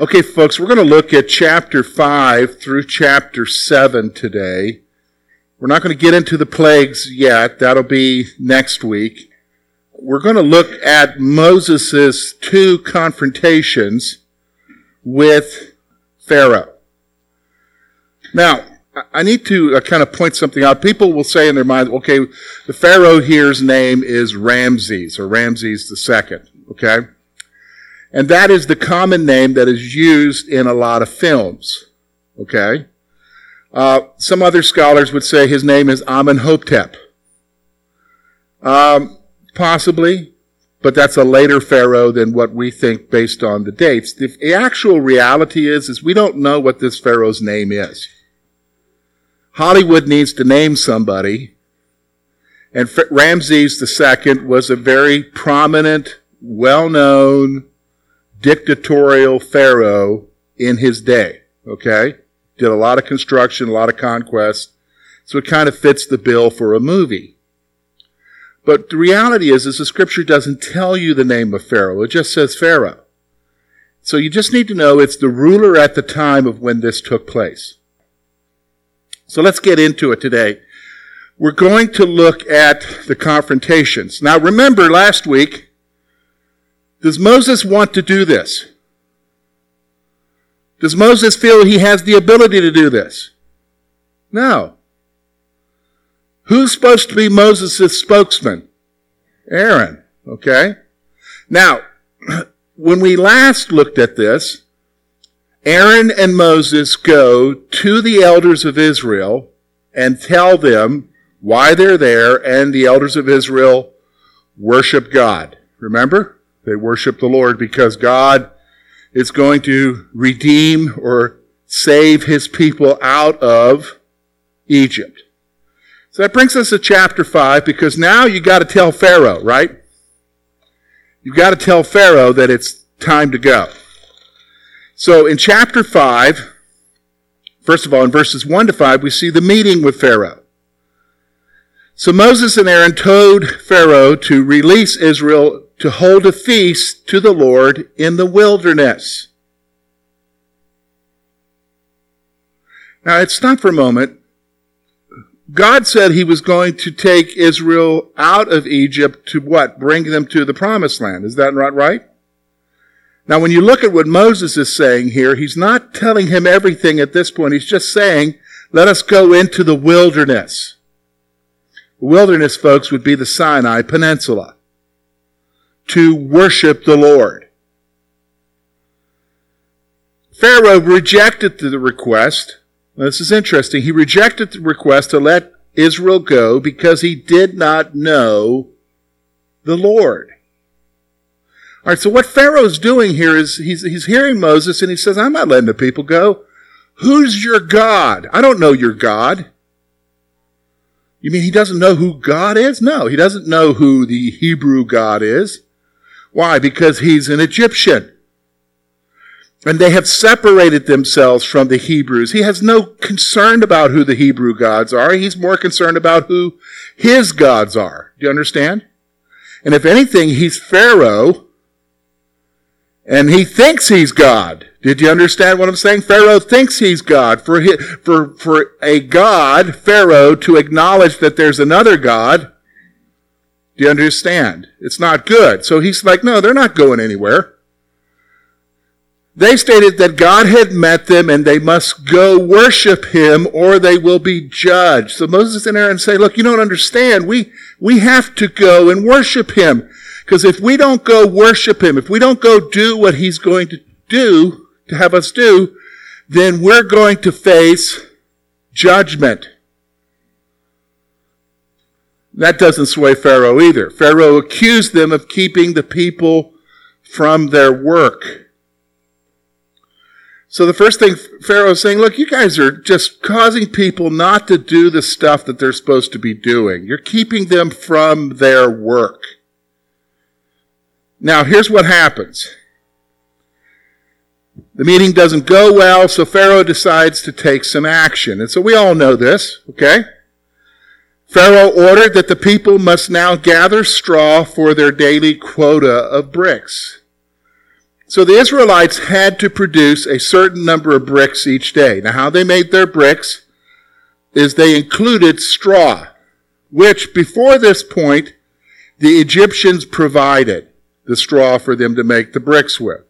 Okay, folks, we're going to look at chapter 5 through chapter 7 today. We're not going to get into the plagues yet. That'll be next week. We're going to look at Moses' two confrontations with Pharaoh. Now, I need to uh, kind of point something out. People will say in their mind, okay, the Pharaoh here's name is Ramses or Ramses the II, okay? And that is the common name that is used in a lot of films, okay? Uh, some other scholars would say his name is Amenhotep. Um, possibly, but that's a later pharaoh than what we think based on the dates. The actual reality is, is we don't know what this pharaoh's name is. Hollywood needs to name somebody. And Ramses II was a very prominent, well-known, dictatorial pharaoh in his day. Okay? Did a lot of construction, a lot of conquest. So it kind of fits the bill for a movie. But the reality is, is the scripture doesn't tell you the name of Pharaoh. It just says Pharaoh. So you just need to know it's the ruler at the time of when this took place. So let's get into it today. We're going to look at the confrontations. Now remember last week, does Moses want to do this? Does Moses feel he has the ability to do this? No. Who's supposed to be Moses' spokesman? Aaron. Okay? Now, when we last looked at this, Aaron and Moses go to the elders of Israel and tell them why they're there, and the elders of Israel worship God. Remember? They worship the Lord because God is going to redeem or save his people out of Egypt. So that brings us to chapter 5 because now you got to tell Pharaoh, right? You've got to tell Pharaoh that it's time to go. So in chapter 5, first of all, in verses 1 to 5, we see the meeting with Pharaoh. So Moses and Aaron told Pharaoh to release Israel to hold a feast to the Lord in the wilderness. Now, let's stop for a moment. God said he was going to take Israel out of Egypt to what? Bring them to the promised land. Is that not right? Now, when you look at what Moses is saying here, he's not telling him everything at this point. He's just saying, let us go into the wilderness. The wilderness, folks, would be the Sinai Peninsula to worship the Lord. Pharaoh rejected the request. this is interesting. He rejected the request to let Israel go because he did not know the Lord. All right, so what Pharaoh's doing here is he's, he's hearing Moses and he says, I'm not letting the people go. Who's your God? I don't know your God. You mean he doesn't know who God is? No, he doesn't know who the Hebrew God is. Why? Because he's an Egyptian. And they have separated themselves from the Hebrews. He has no concern about who the Hebrew gods are. He's more concerned about who his gods are. Do you understand? And if anything, he's Pharaoh and he thinks he's God. Did you understand what I'm saying? Pharaoh thinks he's God. For, his, for, for a God, Pharaoh, to acknowledge that there's another God, do you understand? It's not good. So he's like, no, they're not going anywhere. They stated that God had met them and they must go worship him or they will be judged. So Moses and Aaron say, look, you don't understand. We, we have to go and worship him. Because if we don't go worship Him, if we don't go do what He's going to do, to have us do, then we're going to face judgment. That doesn't sway Pharaoh either. Pharaoh accused them of keeping the people from their work. So the first thing Pharaoh is saying, look, you guys are just causing people not to do the stuff that they're supposed to be doing. You're keeping them from their work. Now, here's what happens. The meeting doesn't go well, so Pharaoh decides to take some action. And so we all know this, okay? Pharaoh ordered that the people must now gather straw for their daily quota of bricks. So the Israelites had to produce a certain number of bricks each day. Now, how they made their bricks is they included straw, which before this point, the Egyptians provided the straw for them to make the bricks with.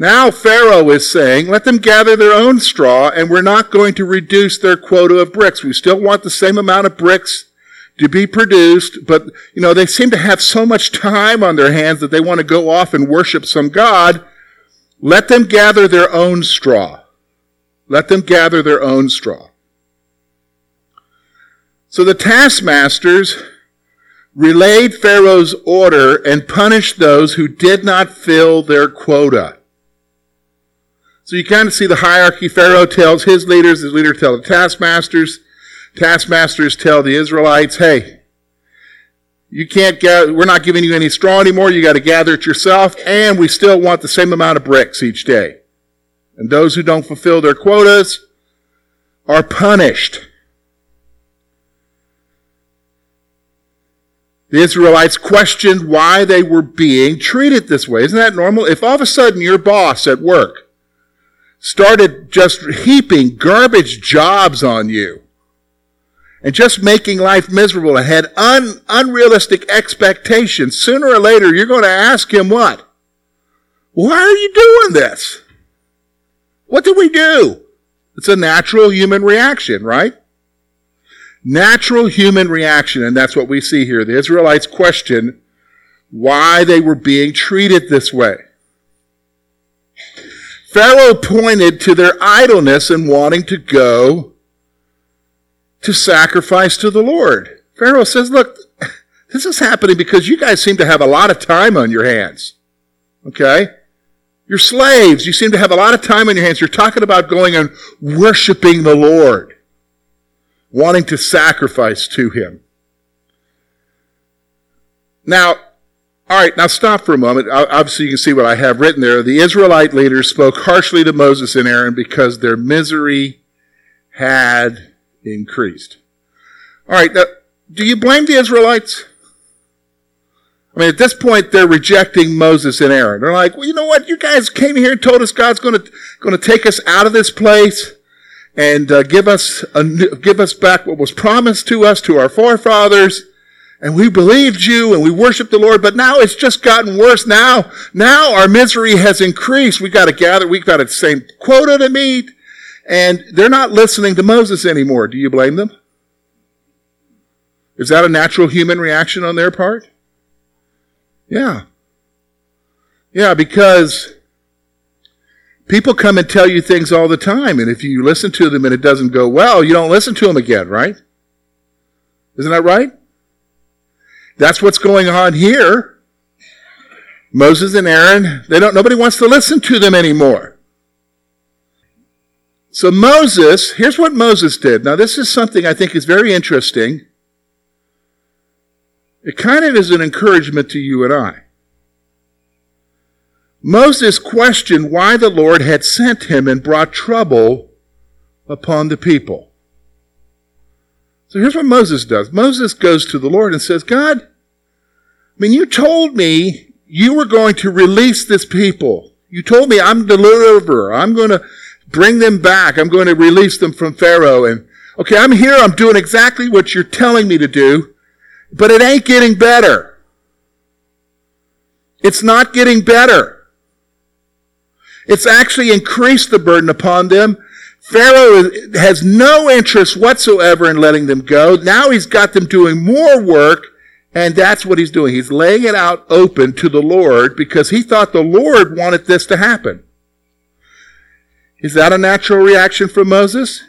Now Pharaoh is saying, let them gather their own straw and we're not going to reduce their quota of bricks. We still want the same amount of bricks to be produced, but you know, they seem to have so much time on their hands that they want to go off and worship some God. Let them gather their own straw. Let them gather their own straw. So the taskmasters relayed Pharaoh's order and punished those who did not fill their quota. So you kind of see the hierarchy. Pharaoh tells his leaders, his leaders tell the taskmasters, taskmasters tell the Israelites, hey, you can't gather, we're not giving you any straw anymore, you got to gather it yourself, and we still want the same amount of bricks each day. And those who don't fulfill their quotas are punished. The Israelites questioned why they were being treated this way. Isn't that normal? If all of a sudden your boss at work started just heaping garbage jobs on you, and just making life miserable and had un, unrealistic expectations, sooner or later you're going to ask him what? Why are you doing this? What did we do? It's a natural human reaction, right? Natural human reaction, and that's what we see here. The Israelites question why they were being treated this way. Pharaoh pointed to their idleness and wanting to go to sacrifice to the Lord. Pharaoh says, look, this is happening because you guys seem to have a lot of time on your hands. Okay? You're slaves. You seem to have a lot of time on your hands. You're talking about going and worshiping the Lord, wanting to sacrifice to Him. Now, all right, now stop for a moment. Obviously, you can see what I have written there. The Israelite leaders spoke harshly to Moses and Aaron because their misery had increased. All right, now, do you blame the Israelites? I mean, at this point, they're rejecting Moses and Aaron. They're like, well, you know what? You guys came here and told us God's going to going to take us out of this place and uh, give us a, give us back what was promised to us to our forefathers. And we believed you and we worshiped the Lord, but now it's just gotten worse. Now, now our misery has increased. We've got to gather. We've got the same quota to meet. And they're not listening to Moses anymore. Do you blame them? Is that a natural human reaction on their part? Yeah. Yeah, because people come and tell you things all the time, and if you listen to them and it doesn't go well, you don't listen to them again, right? Isn't that right? That's what's going on here. Moses and Aaron, they don't nobody wants to listen to them anymore. So Moses, here's what Moses did. Now, this is something I think is very interesting. It kind of is an encouragement to you and I. Moses questioned why the Lord had sent him and brought trouble upon the people. So here's what Moses does. Moses goes to the Lord and says, God, mean, you told me you were going to release this people. You told me I'm deliverer. I'm going to bring them back. I'm going to release them from Pharaoh. And okay, I'm here. I'm doing exactly what you're telling me to do, but it ain't getting better. It's not getting better. It's actually increased the burden upon them. Pharaoh has no interest whatsoever in letting them go. Now he's got them doing more work, and that's what he's doing. He's laying it out open to the Lord because he thought the Lord wanted this to happen. Is that a natural reaction from Moses?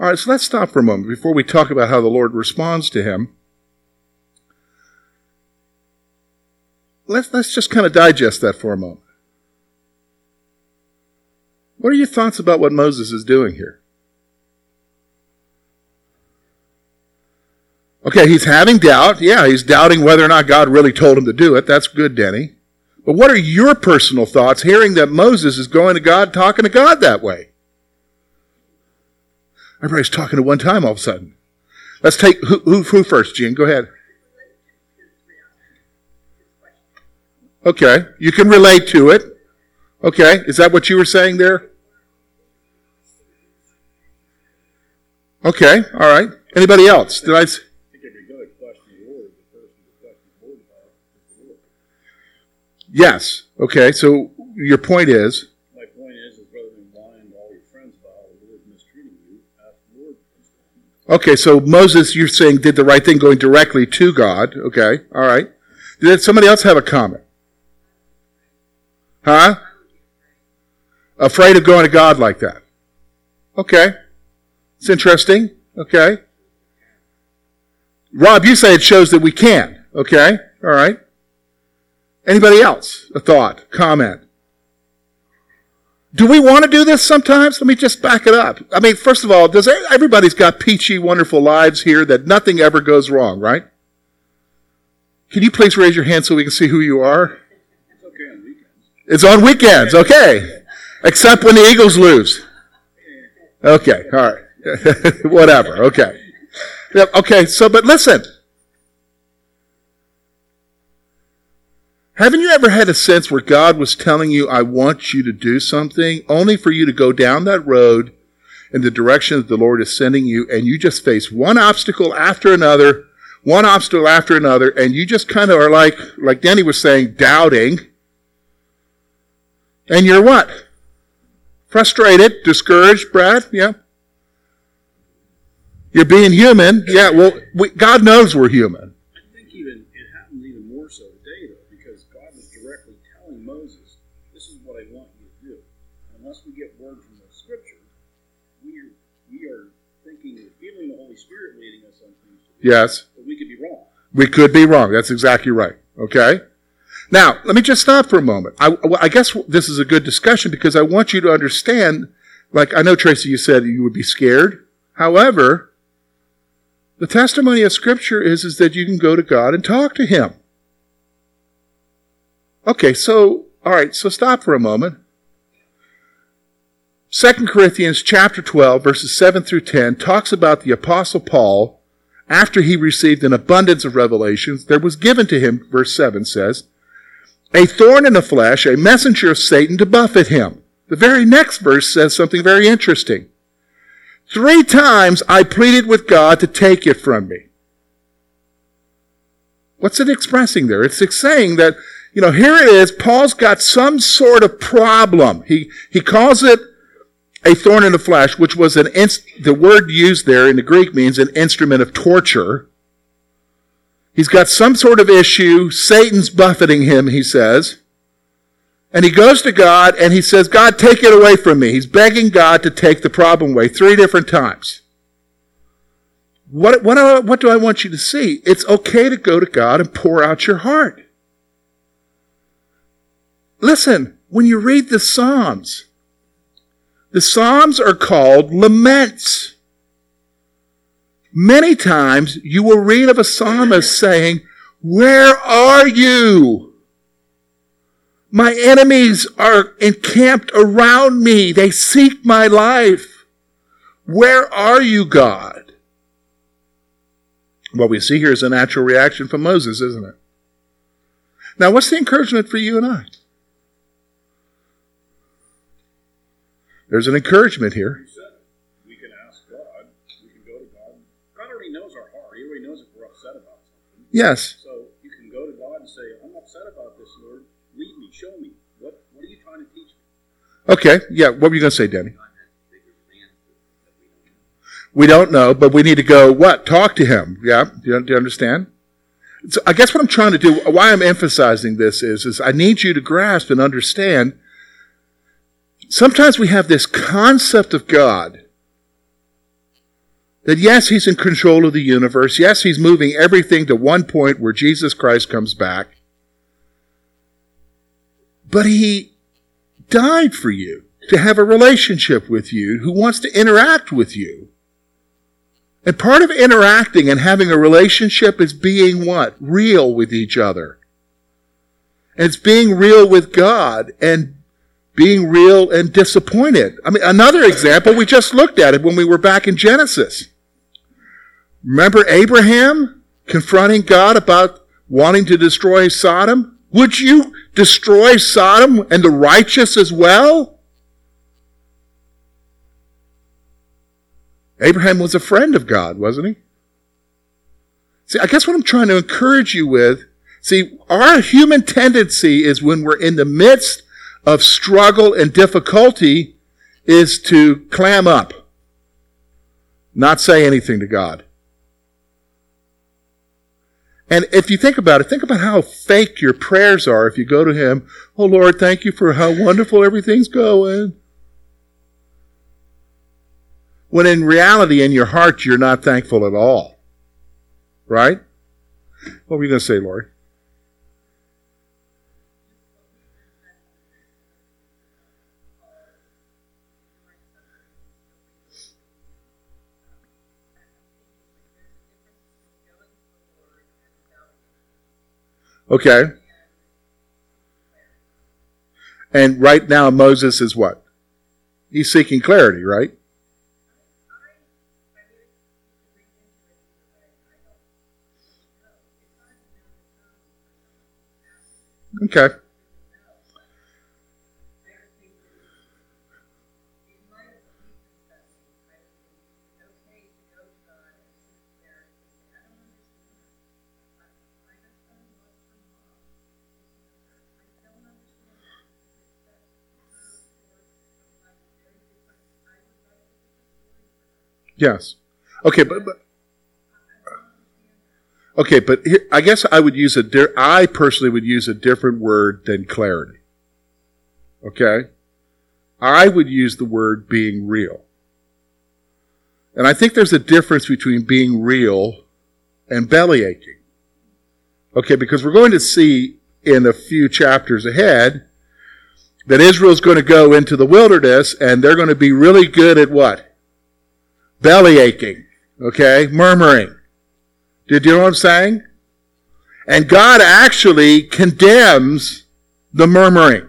All right, so let's stop for a moment before we talk about how the Lord responds to him. Let's, let's just kind of digest that for a moment. What are your thoughts about what Moses is doing here? Okay, he's having doubt. Yeah, he's doubting whether or not God really told him to do it. That's good, Denny. But what are your personal thoughts hearing that Moses is going to God, talking to God that way? Everybody's talking at one time all of a sudden. Let's take who, who, who first, Gene? Go ahead. Okay. You can relate to it. Okay. Is that what you were saying there? Okay. All right. Anybody else? Did I? Yes. Okay. So your point is. My point is, is rather than lying to all your friends about how the Lord mistreating you, ask the Lord. Okay. So Moses, you're saying did the right thing going directly to God. Okay. All right. Did somebody else have a comment? Huh? Afraid of going to God like that. Okay. It's interesting. Okay. Rob, you say it shows that we can. Okay. All right. Anybody else? A thought, comment? Do we want to do this sometimes? Let me just back it up. I mean, first of all, does everybody's got peachy, wonderful lives here that nothing ever goes wrong, right? Can you please raise your hand so we can see who you are? It's okay on weekends. It's on weekends, okay. Except when the Eagles lose. Okay, all right. Whatever, okay. Okay, so, but listen. Haven't you ever had a sense where God was telling you, I want you to do something, only for you to go down that road in the direction that the Lord is sending you, and you just face one obstacle after another, one obstacle after another, and you just kind of are like, like Danny was saying, doubting. And you're what? Frustrated, discouraged, Brad? Yeah. You're being human. Yeah, well, we, God knows we're human. Yes. But we could be wrong. We could be wrong. That's exactly right. Okay? Now, let me just stop for a moment. I, I, guess this is a good discussion because I want you to understand, like I know, Tracy, you said you would be scared. However, the testimony of Scripture is, is that you can go to God and talk to Him. Okay, so, all right, so stop for a moment. 2 Corinthians chapter 12, verses 7 through 10 talks about the Apostle Paul after he received an abundance of revelations, there was given to him, verse 7 says, a thorn in the flesh, a messenger of Satan to buffet him. The very next verse says something very interesting. Three times I pleaded with God to take it from me. What's it expressing there? It's saying that, you know, here it is, Paul's got some sort of problem. He, he calls it a thorn in the flesh, which was an inst- the word used there in the Greek means an instrument of torture. He's got some sort of issue. Satan's buffeting him, he says. And he goes to God and he says, God, take it away from me. He's begging God to take the problem away three different times. What, what, uh, what do I want you to see? It's okay to go to God and pour out your heart. Listen, when you read the Psalms, the Psalms are called laments. Many times you will read of a psalmist saying, Where are you? My enemies are encamped around me. They seek my life. Where are you, God? What we see here is a natural reaction from Moses, isn't it? Now, what's the encouragement for you and I? There's an encouragement here. We can ask God. We can go to God. God already knows our heart. He already knows if we're upset about something. Yes. So you can go to God and say, I'm upset about this, Lord. Lead me. Show me. What, what are you trying to teach me? Okay. Yeah. What were you going to say, Danny? We don't know, but we need to go, what? Talk to him. Yeah. Do you, do you understand? So I guess what I'm trying to do, why I'm emphasizing this is, is I need you to grasp and understand sometimes we have this concept of God that yes, He's in control of the universe. Yes, He's moving everything to one point where Jesus Christ comes back. But He died for you to have a relationship with you, who wants to interact with you. And part of interacting and having a relationship is being what? Real with each other. And it's being real with God and being real and disappointed. I mean, another example, we just looked at it when we were back in Genesis. Remember Abraham confronting God about wanting to destroy Sodom? Would you destroy Sodom and the righteous as well? Abraham was a friend of God, wasn't he? See, I guess what I'm trying to encourage you with, see, our human tendency is when we're in the midst of struggle and difficulty is to clam up, not say anything to God. And if you think about it, think about how fake your prayers are if you go to Him, Oh Lord, thank you for how wonderful everything's going. When in reality, in your heart, you're not thankful at all. Right? What were you going to say, Lord? Okay. And right now, Moses is what? He's seeking clarity, right? Okay. Yes. Okay, but, but okay, but here, I guess I would use a. Di- I personally would use a different word than clarity. Okay, I would use the word being real, and I think there's a difference between being real and belly aching. Okay, because we're going to see in a few chapters ahead that Israel's going to go into the wilderness and they're going to be really good at what? Belly aching, okay, murmuring. Did you know what I'm saying? And God actually condemns the murmuring.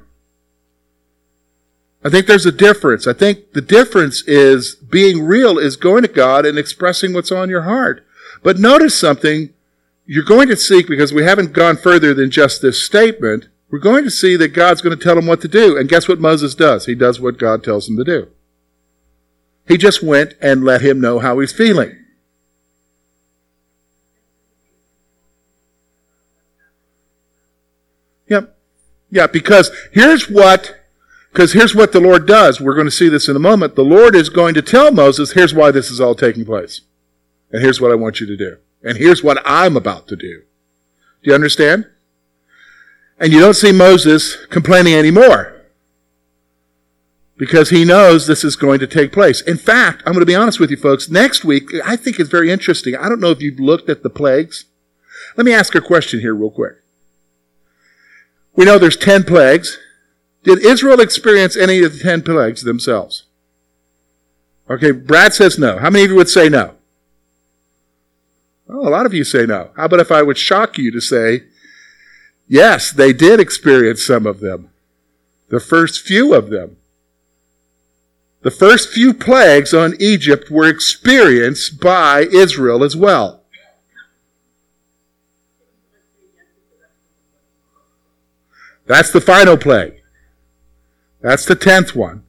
I think there's a difference. I think the difference is being real is going to God and expressing what's on your heart. But notice something. You're going to seek, because we haven't gone further than just this statement, we're going to see that God's going to tell him what to do. And guess what Moses does? He does what God tells him to do. He just went and let him know how he's feeling. Yep. Yeah, because here's what because here's what the Lord does. We're going to see this in a moment. The Lord is going to tell Moses, here's why this is all taking place. And here's what I want you to do. And here's what I'm about to do. Do you understand? And you don't see Moses complaining anymore because he knows this is going to take place. In fact, I'm going to be honest with you folks, next week, I think it's very interesting. I don't know if you've looked at the plagues. Let me ask a question here real quick. We know there's 10 plagues. Did Israel experience any of the 10 plagues themselves? Okay, Brad says no. How many of you would say no? A lot of you say no. How about if I would shock you to say, yes, they did experience some of them. The first few of them. The first few plagues on Egypt were experienced by Israel as well. That's the final plague. That's the tenth one.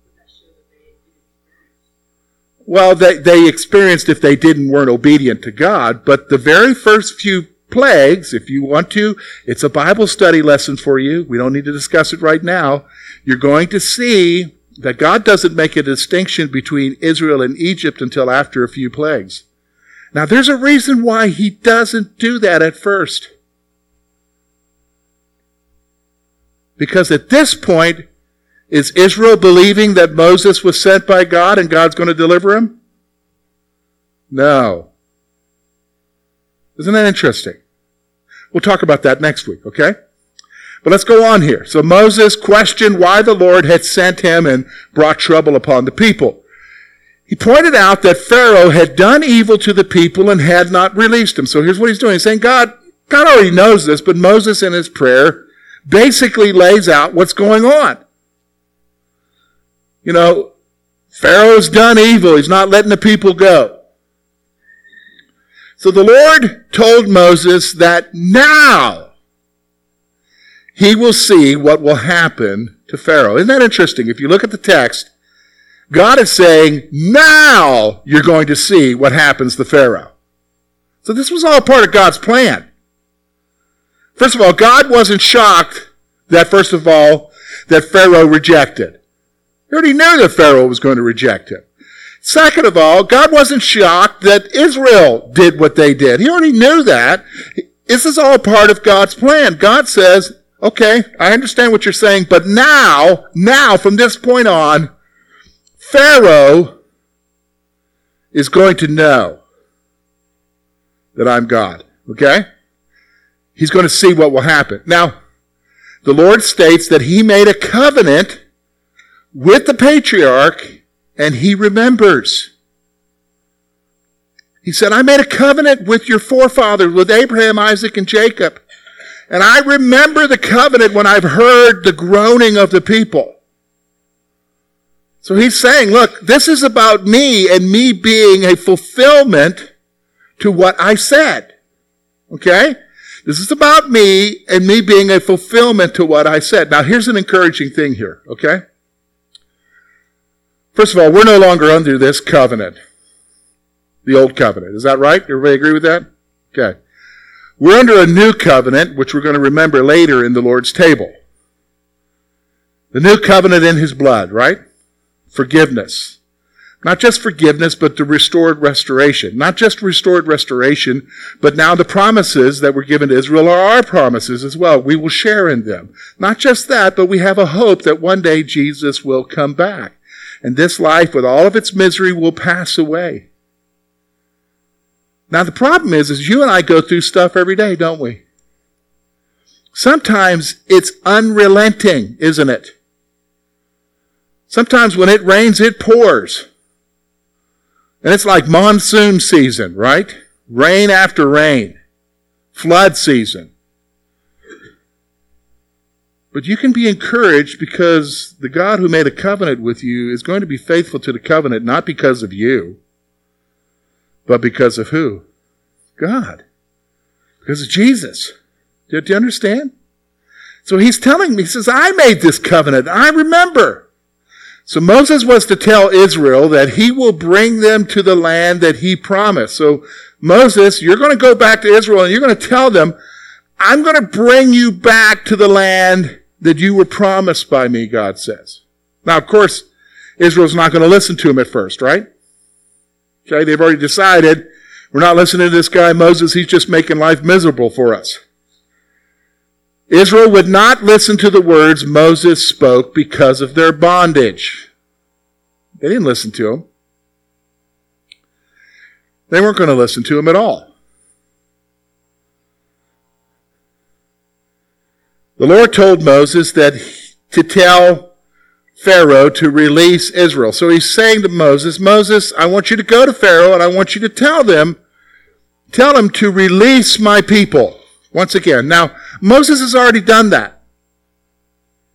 Well, they, they experienced if they didn't weren't obedient to God, but the very first few plagues, if you want to, it's a Bible study lesson for you. We don't need to discuss it right now. You're going to see that God doesn't make a distinction between Israel and Egypt until after a few plagues. Now, there's a reason why he doesn't do that at first. Because at this point, is Israel believing that Moses was sent by God and God's going to deliver him? No. Isn't that interesting? We'll talk about that next week, okay? But let's go on here. So Moses questioned why the Lord had sent him and brought trouble upon the people. He pointed out that Pharaoh had done evil to the people and had not released them. So here's what he's doing. He's saying, God, God already knows this, but Moses in his prayer basically lays out what's going on. You know, Pharaoh's done evil. He's not letting the people go. So the Lord told Moses that now he will see what will happen to Pharaoh. Isn't that interesting? If you look at the text, God is saying, now you're going to see what happens to Pharaoh. So this was all part of God's plan. First of all, God wasn't shocked that, first of all, that Pharaoh rejected. He already knew that Pharaoh was going to reject him. Second of all, God wasn't shocked that Israel did what they did. He already knew that. This is all part of God's plan. God says, okay, I understand what you're saying, but now, now, from this point on, Pharaoh is going to know that I'm God. Okay? He's going to see what will happen. Now, the Lord states that he made a covenant with the patriarch and he remembers. He said, I made a covenant with your forefathers, with Abraham, Isaac, and Jacob. And I remember the covenant when I've heard the groaning of the people. So he's saying, look, this is about me and me being a fulfillment to what I said. Okay? This is about me and me being a fulfillment to what I said. Now here's an encouraging thing here, okay? First of all, we're no longer under this covenant. The old covenant. Is that right? Everybody agree with that? Okay. We're under a new covenant, which we're going to remember later in the Lord's table. The new covenant in his blood, right? Forgiveness. Not just forgiveness, but the restored restoration. Not just restored restoration, but now the promises that were given to Israel are our promises as well. We will share in them. Not just that, but we have a hope that one day Jesus will come back. And this life, with all of its misery, will pass away. Now the problem is, is you and I go through stuff every day, don't we? Sometimes it's unrelenting, isn't it? Sometimes when it rains, it pours. And it's like monsoon season, right? Rain after rain. Flood season. But you can be encouraged because the God who made a covenant with you is going to be faithful to the covenant, not because of you, but because of who? God. Because of Jesus. Do you understand? So he's telling me, he says, I made this covenant. I remember. So Moses was to tell Israel that he will bring them to the land that he promised. So Moses, you're going to go back to Israel and you're going to tell them, I'm going to bring you back to the land that you were promised by me, God says. Now, of course, Israel's not going to listen to him at first, right? Okay, they've already decided we're not listening to this guy Moses, he's just making life miserable for us. Israel would not listen to the words Moses spoke because of their bondage. They didn't listen to him. They weren't going to listen to him at all. The Lord told Moses that to tell Pharaoh to release Israel. So he's saying to Moses, Moses, I want you to go to Pharaoh and I want you to tell them, tell him to release my people. Once again. Now, Moses has already done that.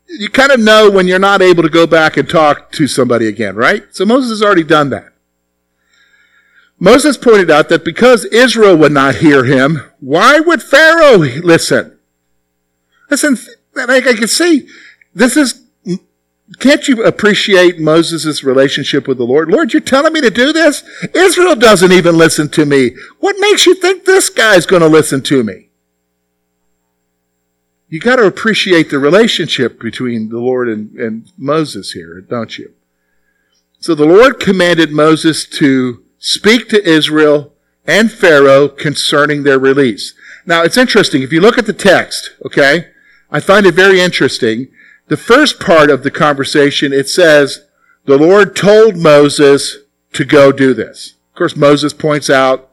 You kind of know when you're not able to go back and talk to somebody again, right? So Moses has already done that. Moses pointed out that because Israel would not hear him, why would Pharaoh listen? Listen, I can see this is, can't you appreciate Moses' relationship with the Lord? Lord, you're telling me to do this? Israel doesn't even listen to me. What makes you think this guy's going to listen to me? you got to appreciate the relationship between the Lord and, and Moses here, don't you? So the Lord commanded Moses to speak to Israel and Pharaoh concerning their release. Now it's interesting. If you look at the text, okay, I find it very interesting. The first part of the conversation, it says, the Lord told Moses to go do this. Of course, Moses points out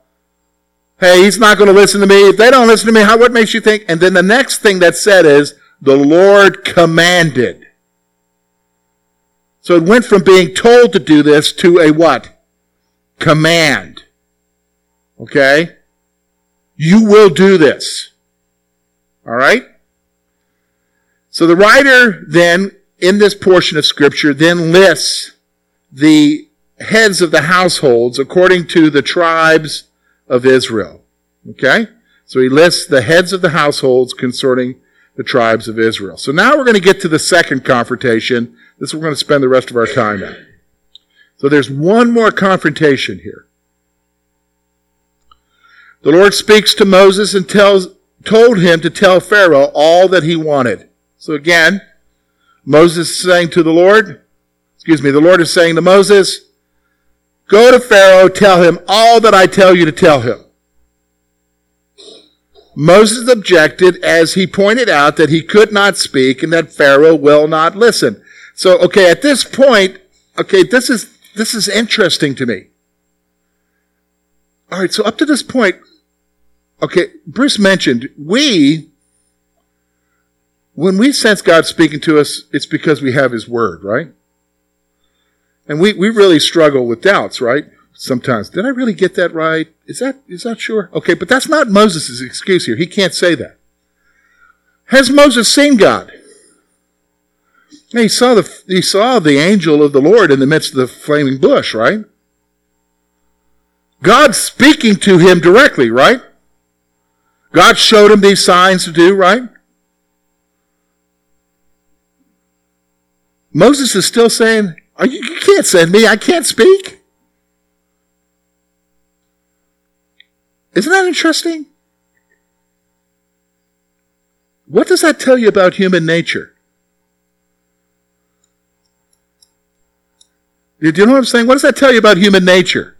Hey, he's not going to listen to me. If they don't listen to me, how, what makes you think? And then the next thing that's said is, the Lord commanded. So it went from being told to do this to a what? Command. Okay? You will do this. Alright? So the writer then, in this portion of scripture, then lists the heads of the households according to the tribes of Israel. Okay? So he lists the heads of the households concerning the tribes of Israel. So now we're going to get to the second confrontation. This we're going to spend the rest of our time at. So there's one more confrontation here. The Lord speaks to Moses and tells, told him to tell Pharaoh all that he wanted. So again, Moses is saying to the Lord, excuse me, the Lord is saying to Moses, go to Pharaoh, tell him all that I tell you to tell him. Moses objected as he pointed out that he could not speak and that Pharaoh will not listen. So, okay, at this point, okay, this is, this is interesting to me. All right, so up to this point, okay, Bruce mentioned we, when we sense God speaking to us, it's because we have His Word, right? And we, we really struggle with doubts, right? sometimes. Did I really get that right? Is that is that sure? Okay, but that's not Moses' excuse here. He can't say that. Has Moses seen God? He saw the he saw the angel of the Lord in the midst of the flaming bush, right? God speaking to him directly, right? God showed him these signs to do, right? Moses is still saying, you, you can't send me. I can't speak. Isn't that interesting? What does that tell you about human nature? Do you know what I'm saying? What does that tell you about human nature?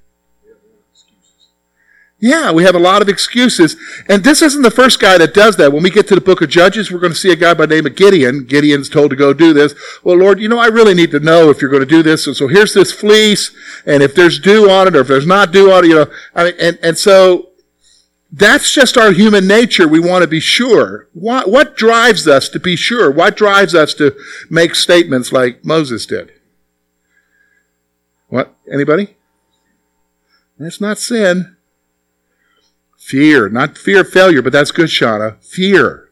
Yeah, we have a lot of excuses. And this isn't the first guy that does that. When we get to the book of Judges, we're going to see a guy by the name of Gideon. Gideon's told to go do this. Well, Lord, you know, I really need to know if you're going to do this. And so here's this fleece. And if there's dew on it or if there's not dew on it, you know, I mean, and, and so that's just our human nature. We want to be sure. What, what drives us to be sure? What drives us to make statements like Moses did? What? Anybody? That's not sin. Fear. Not fear of failure, but that's good, Shauna. Fear.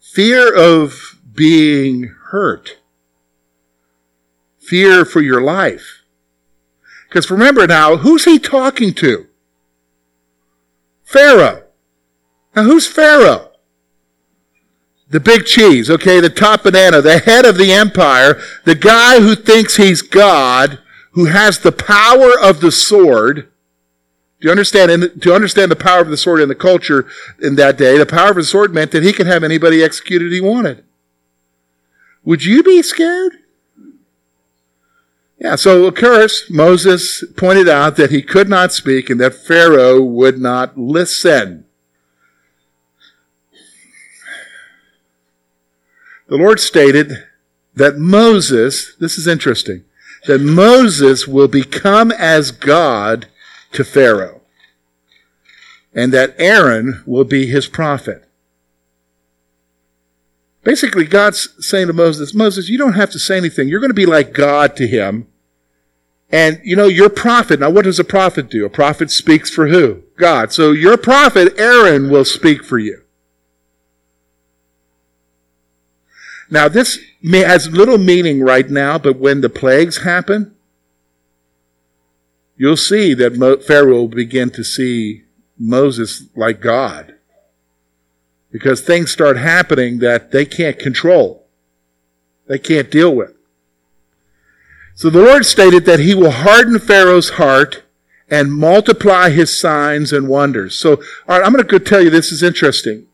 Fear of being hurt. Fear for your life. Because remember now, who's he talking to? Pharaoh. Now who's Pharaoh? The big cheese, okay, the top banana, the head of the empire, the guy who thinks he's God, who has the power of the sword. You understand? And to understand the power of the sword in the culture in that day, the power of the sword meant that he could have anybody executed he wanted. Would you be scared? Yeah, so of course, Moses pointed out that he could not speak and that Pharaoh would not listen. The Lord stated that Moses, this is interesting, that Moses will become as God to Pharaoh, and that Aaron will be his prophet. Basically, God's saying to Moses, Moses, you don't have to say anything. You're going to be like God to him. And, you know, your prophet, now what does a prophet do? A prophet speaks for who? God. So your prophet, Aaron, will speak for you. Now this has little meaning right now, but when the plagues happen, you'll see that Pharaoh will begin to see Moses like God. Because things start happening that they can't control. They can't deal with. So the Lord stated that he will harden Pharaoh's heart and multiply his signs and wonders. So, all right, I'm going to go tell you this is interesting.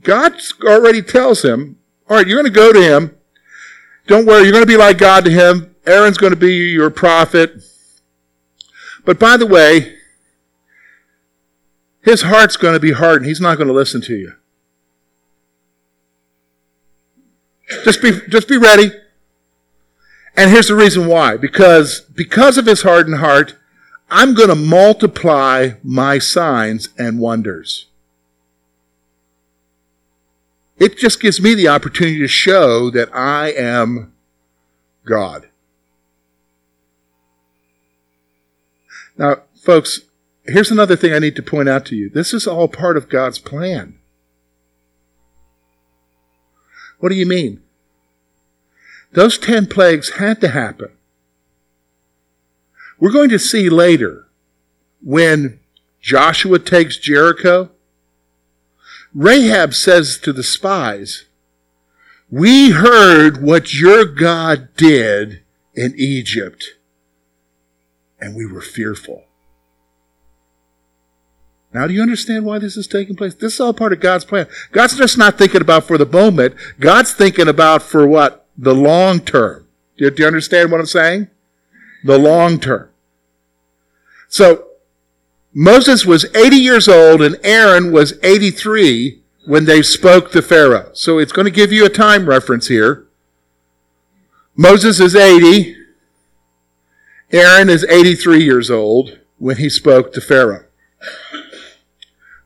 God already tells him, all right, you're going to go to him. Don't worry, you're going to be like God to him. Aaron's going to be your prophet. But by the way, his heart's going to be hardened. He's not going to listen to you. Just be, just be ready. And here's the reason why. Because, because of his hardened heart, I'm going to multiply my signs and wonders. It just gives me the opportunity to show that I am God. Now, folks, here's another thing I need to point out to you. This is all part of God's plan. What do you mean? Those ten plagues had to happen. We're going to see later when Joshua takes Jericho, Rahab says to the spies, We heard what your God did in Egypt, and we were fearful. Now, do you understand why this is taking place? This is all part of God's plan. God's just not thinking about for the moment. God's thinking about for what? The long term. Do you, do you understand what I'm saying? The long term. So, Moses was 80 years old and Aaron was 83 when they spoke to Pharaoh. So it's going to give you a time reference here. Moses is 80. Aaron is 83 years old when he spoke to Pharaoh.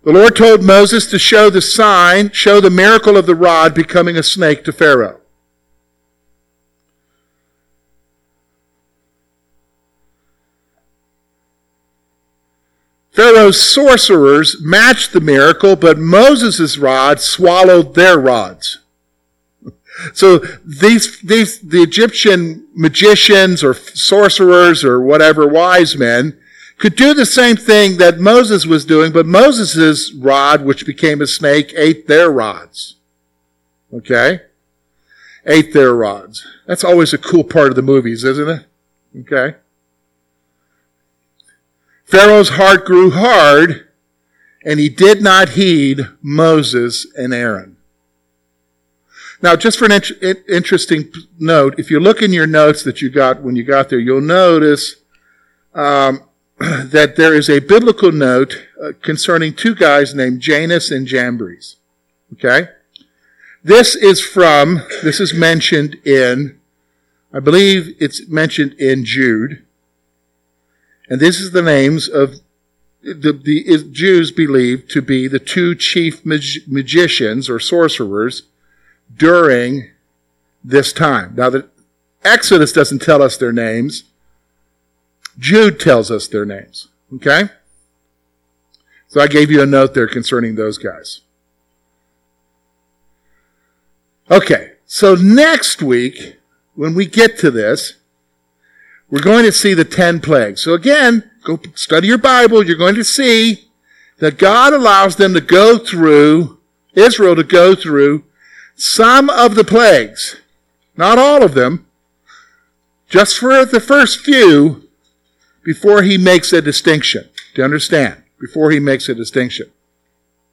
The Lord told Moses to show the sign, show the miracle of the rod becoming a snake to Pharaoh. Pharaoh's sorcerers matched the miracle, but Moses' rod swallowed their rods. So these, these, the Egyptian magicians or sorcerers or whatever wise men could do the same thing that Moses was doing, but Moses' rod, which became a snake, ate their rods. Okay? Ate their rods. That's always a cool part of the movies, isn't it? Okay? Pharaoh's heart grew hard, and he did not heed Moses and Aaron. Now, just for an in- interesting note, if you look in your notes that you got when you got there, you'll notice um, that there is a biblical note uh, concerning two guys named Jannes and Jambres. Okay? This is from, this is mentioned in, I believe it's mentioned in Jude. And this is the names of the, the Jews believed to be the two chief mag- magicians or sorcerers during this time. Now, the Exodus doesn't tell us their names. Jude tells us their names. Okay? So I gave you a note there concerning those guys. Okay, so next week, when we get to this, we're going to see the ten plagues. So again, go study your Bible. You're going to see that God allows them to go through, Israel to go through some of the plagues. Not all of them. Just for the first few before he makes a distinction. Do you understand? Before he makes a distinction.